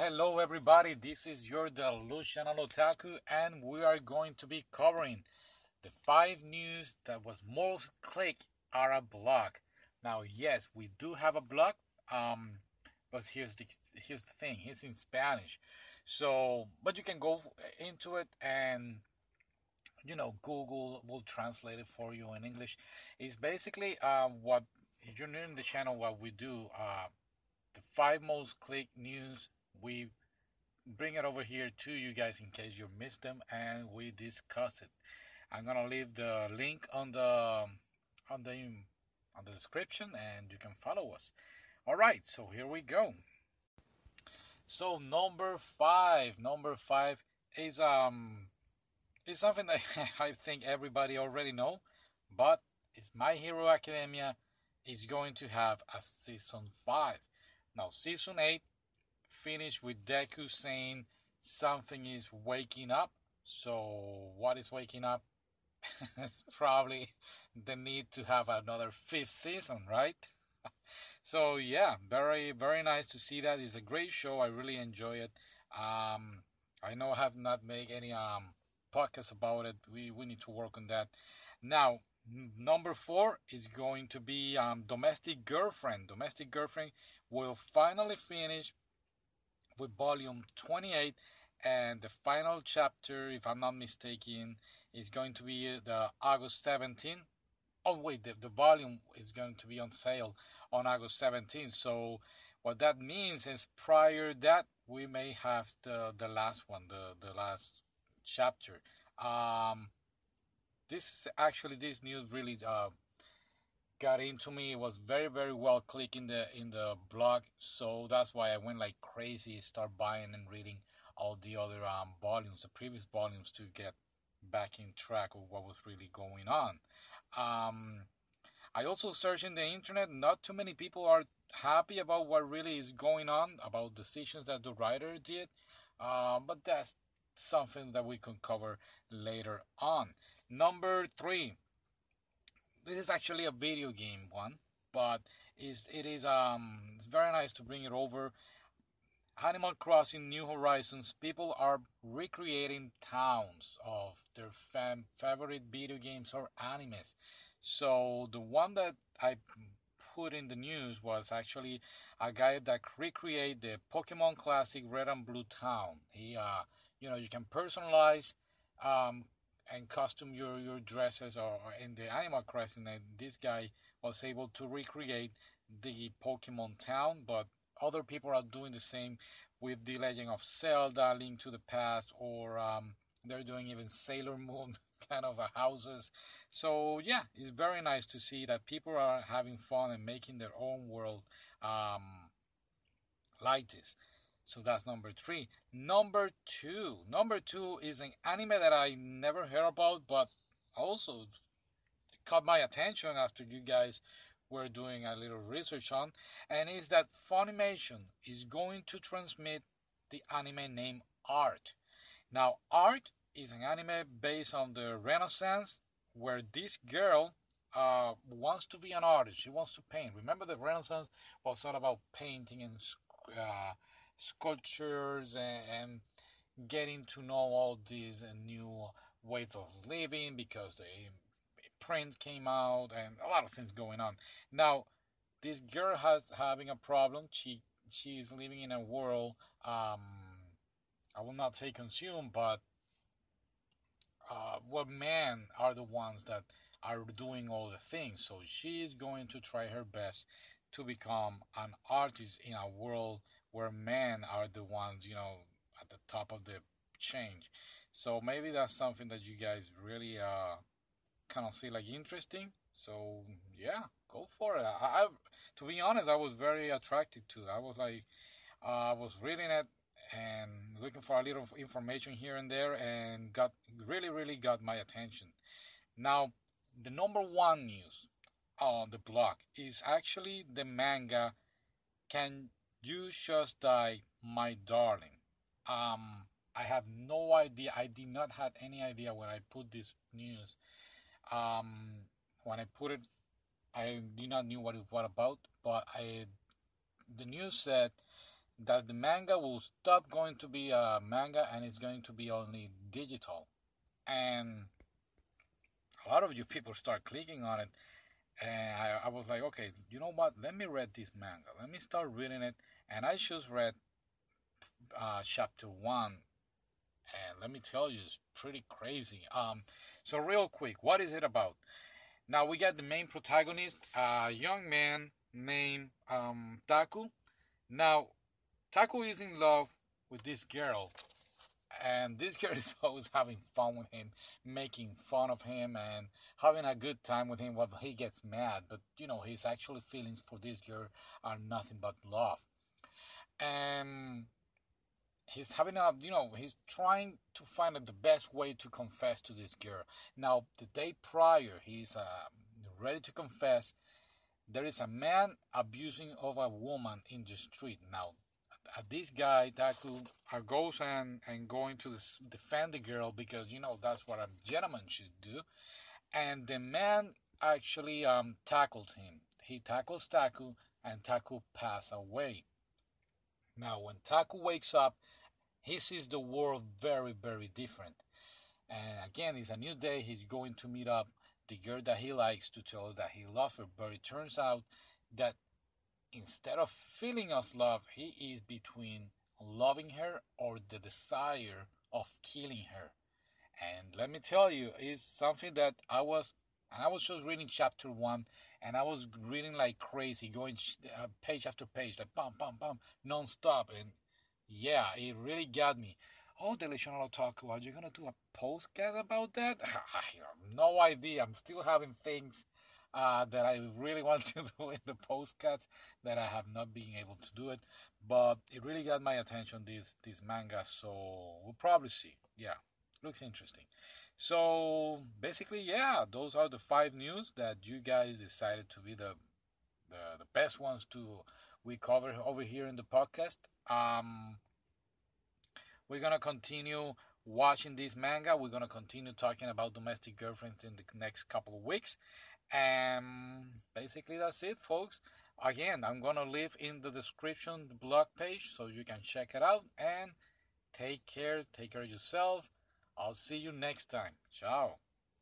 Hello, everybody. This is your Delusional Otaku, and we are going to be covering the five news that was most clicked on a blog. Now, yes, we do have a blog, um, but here's the here's the thing: it's in Spanish. So, but you can go into it and you know Google will translate it for you in English. It's basically uh, what if you're new in the channel, what we do. Uh, the five most clicked news we bring it over here to you guys in case you missed them and we discuss it. I'm gonna leave the link on the on the on the description and you can follow us. All right so here we go. So number five number five is um is something that i think everybody already know but it's my hero academia is going to have a season five. Now season eight finished with Deku saying something is waking up. So, what is waking up? it's probably the need to have another fifth season, right? so, yeah, very, very nice to see that. It's a great show. I really enjoy it. Um, I know I have not made any um, podcast about it. We, we need to work on that. Now, number four is going to be um, Domestic Girlfriend. Domestic Girlfriend will finally finish with volume 28 and the final chapter if i'm not mistaken is going to be the august 17 oh wait the, the volume is going to be on sale on august 17 so what that means is prior that we may have the the last one the the last chapter. Um this actually this news really uh got into me. It was very very well clicked in the in the blog, so that's why I went like crazy, start buying and reading all the other um, volumes, the previous volumes, to get back in track of what was really going on. Um, I also searched in the internet. Not too many people are happy about what really is going on about decisions that the writer did, um, but that's something that we can cover later on. Number three, this is actually a video game one, but is it is um it's very nice to bring it over. Animal Crossing New Horizons, people are recreating towns of their fam- favorite video games or animes. So the one that I put in the news was actually a guy that recreated the Pokemon Classic Red and Blue Town. He, uh, you know, you can personalize um, and costume your, your dresses or, in the Animal Crossing and this guy was able to recreate the Pokemon town but other people are doing the same with the Legend of Zelda, Link to the Past, or um, they're doing even Sailor Moon kind of houses. So yeah, it's very nice to see that people are having fun and making their own world um, like this. So that's number three. Number two. Number two is an anime that I never heard about, but also caught my attention after you guys were doing a little research on, and is that Funimation is going to transmit the anime named Arte. Now, Arte is an anime based on the Renaissance, where this girl uh, wants to be an artist. She wants to paint. Remember, the Renaissance was all about painting and uh, sculptures and, and getting to know all these new ways of living because the print came out and a lot of things going on. Now, this girl has having a problem. She she is living in a world. Um, I will not say consumed, but uh, what men are the ones that are doing all the things. So she is going to try her best to become an artist in a world where men are the ones, you know, at the top of the change. So maybe that's something that you guys really uh, kind of see like interesting. So yeah, go for it. I, I to be honest, I was very attracted to. It. I was like, uh, I was reading it and looking for a little information here and there, and got really, really got my attention. Now, the number one news on the blog is actually the manga Can You Just Die, My Darling. Um, I have no idea. I did not have any idea when I put this news. Um, when I put it, I did not knew what it was about. But I, the news said that the manga will stop going to be a manga and it's going to be only digital. And a lot of you people start clicking on it. And I, I was like, okay, you know what? Let me read this manga. Let me start reading it. And I just read uh, chapter one. And let me tell you, it's pretty crazy. Um, so, real quick, what is it about? Now, we got the main protagonist, a young man named um, Taku. Now, Taku is in love with this girl, and this girl is always having fun with him, making fun of him, and having a good time with him while he gets mad. But you know, his actual feelings for this girl are nothing but love. And he's having a, you know, he's trying to find the best way to confess to this girl. Now, the day prior, he's uh, ready to confess. There is a man abusing of a woman in the street. Now, uh, this guy Taku uh, goes and and going to defend the girl because you know that's what a gentleman should do, and the man actually um tackles him. He tackles Taku, and Taku pass away. Now, when Taku wakes up, he sees the world very very different. And again, it's a new day. He's going to meet up the girl that he likes to tell her that he loves her, but it turns out that instead of feeling of love, he is between loving her or the desire of killing her. And let me tell you, it's something that I was, and I was just reading chapter one, and I was reading like crazy, going uh, page after page, like bam, bam, bam, non-stop. And yeah, it really got me. Oh, Delusional Otaku, are you gonna do a postcard about that? I have no idea. I'm still having things uh, that I really want to do in the postcards that I have not been able to do it. But it really got my attention this this manga, so we'll probably see. Yeah, looks interesting. So basically, yeah, those are the five news that you guys decided to be the the, the best ones to we cover over here in the podcast. Um, we're gonna continue watching this manga. We're gonna continue talking about domestic girlfriends in the next couple of weeks, and basically, that's it, folks. Again, I'm to leave in the description the blog page so you can check it out. And take care, take care of yourself. I'll see you next time. Ciao.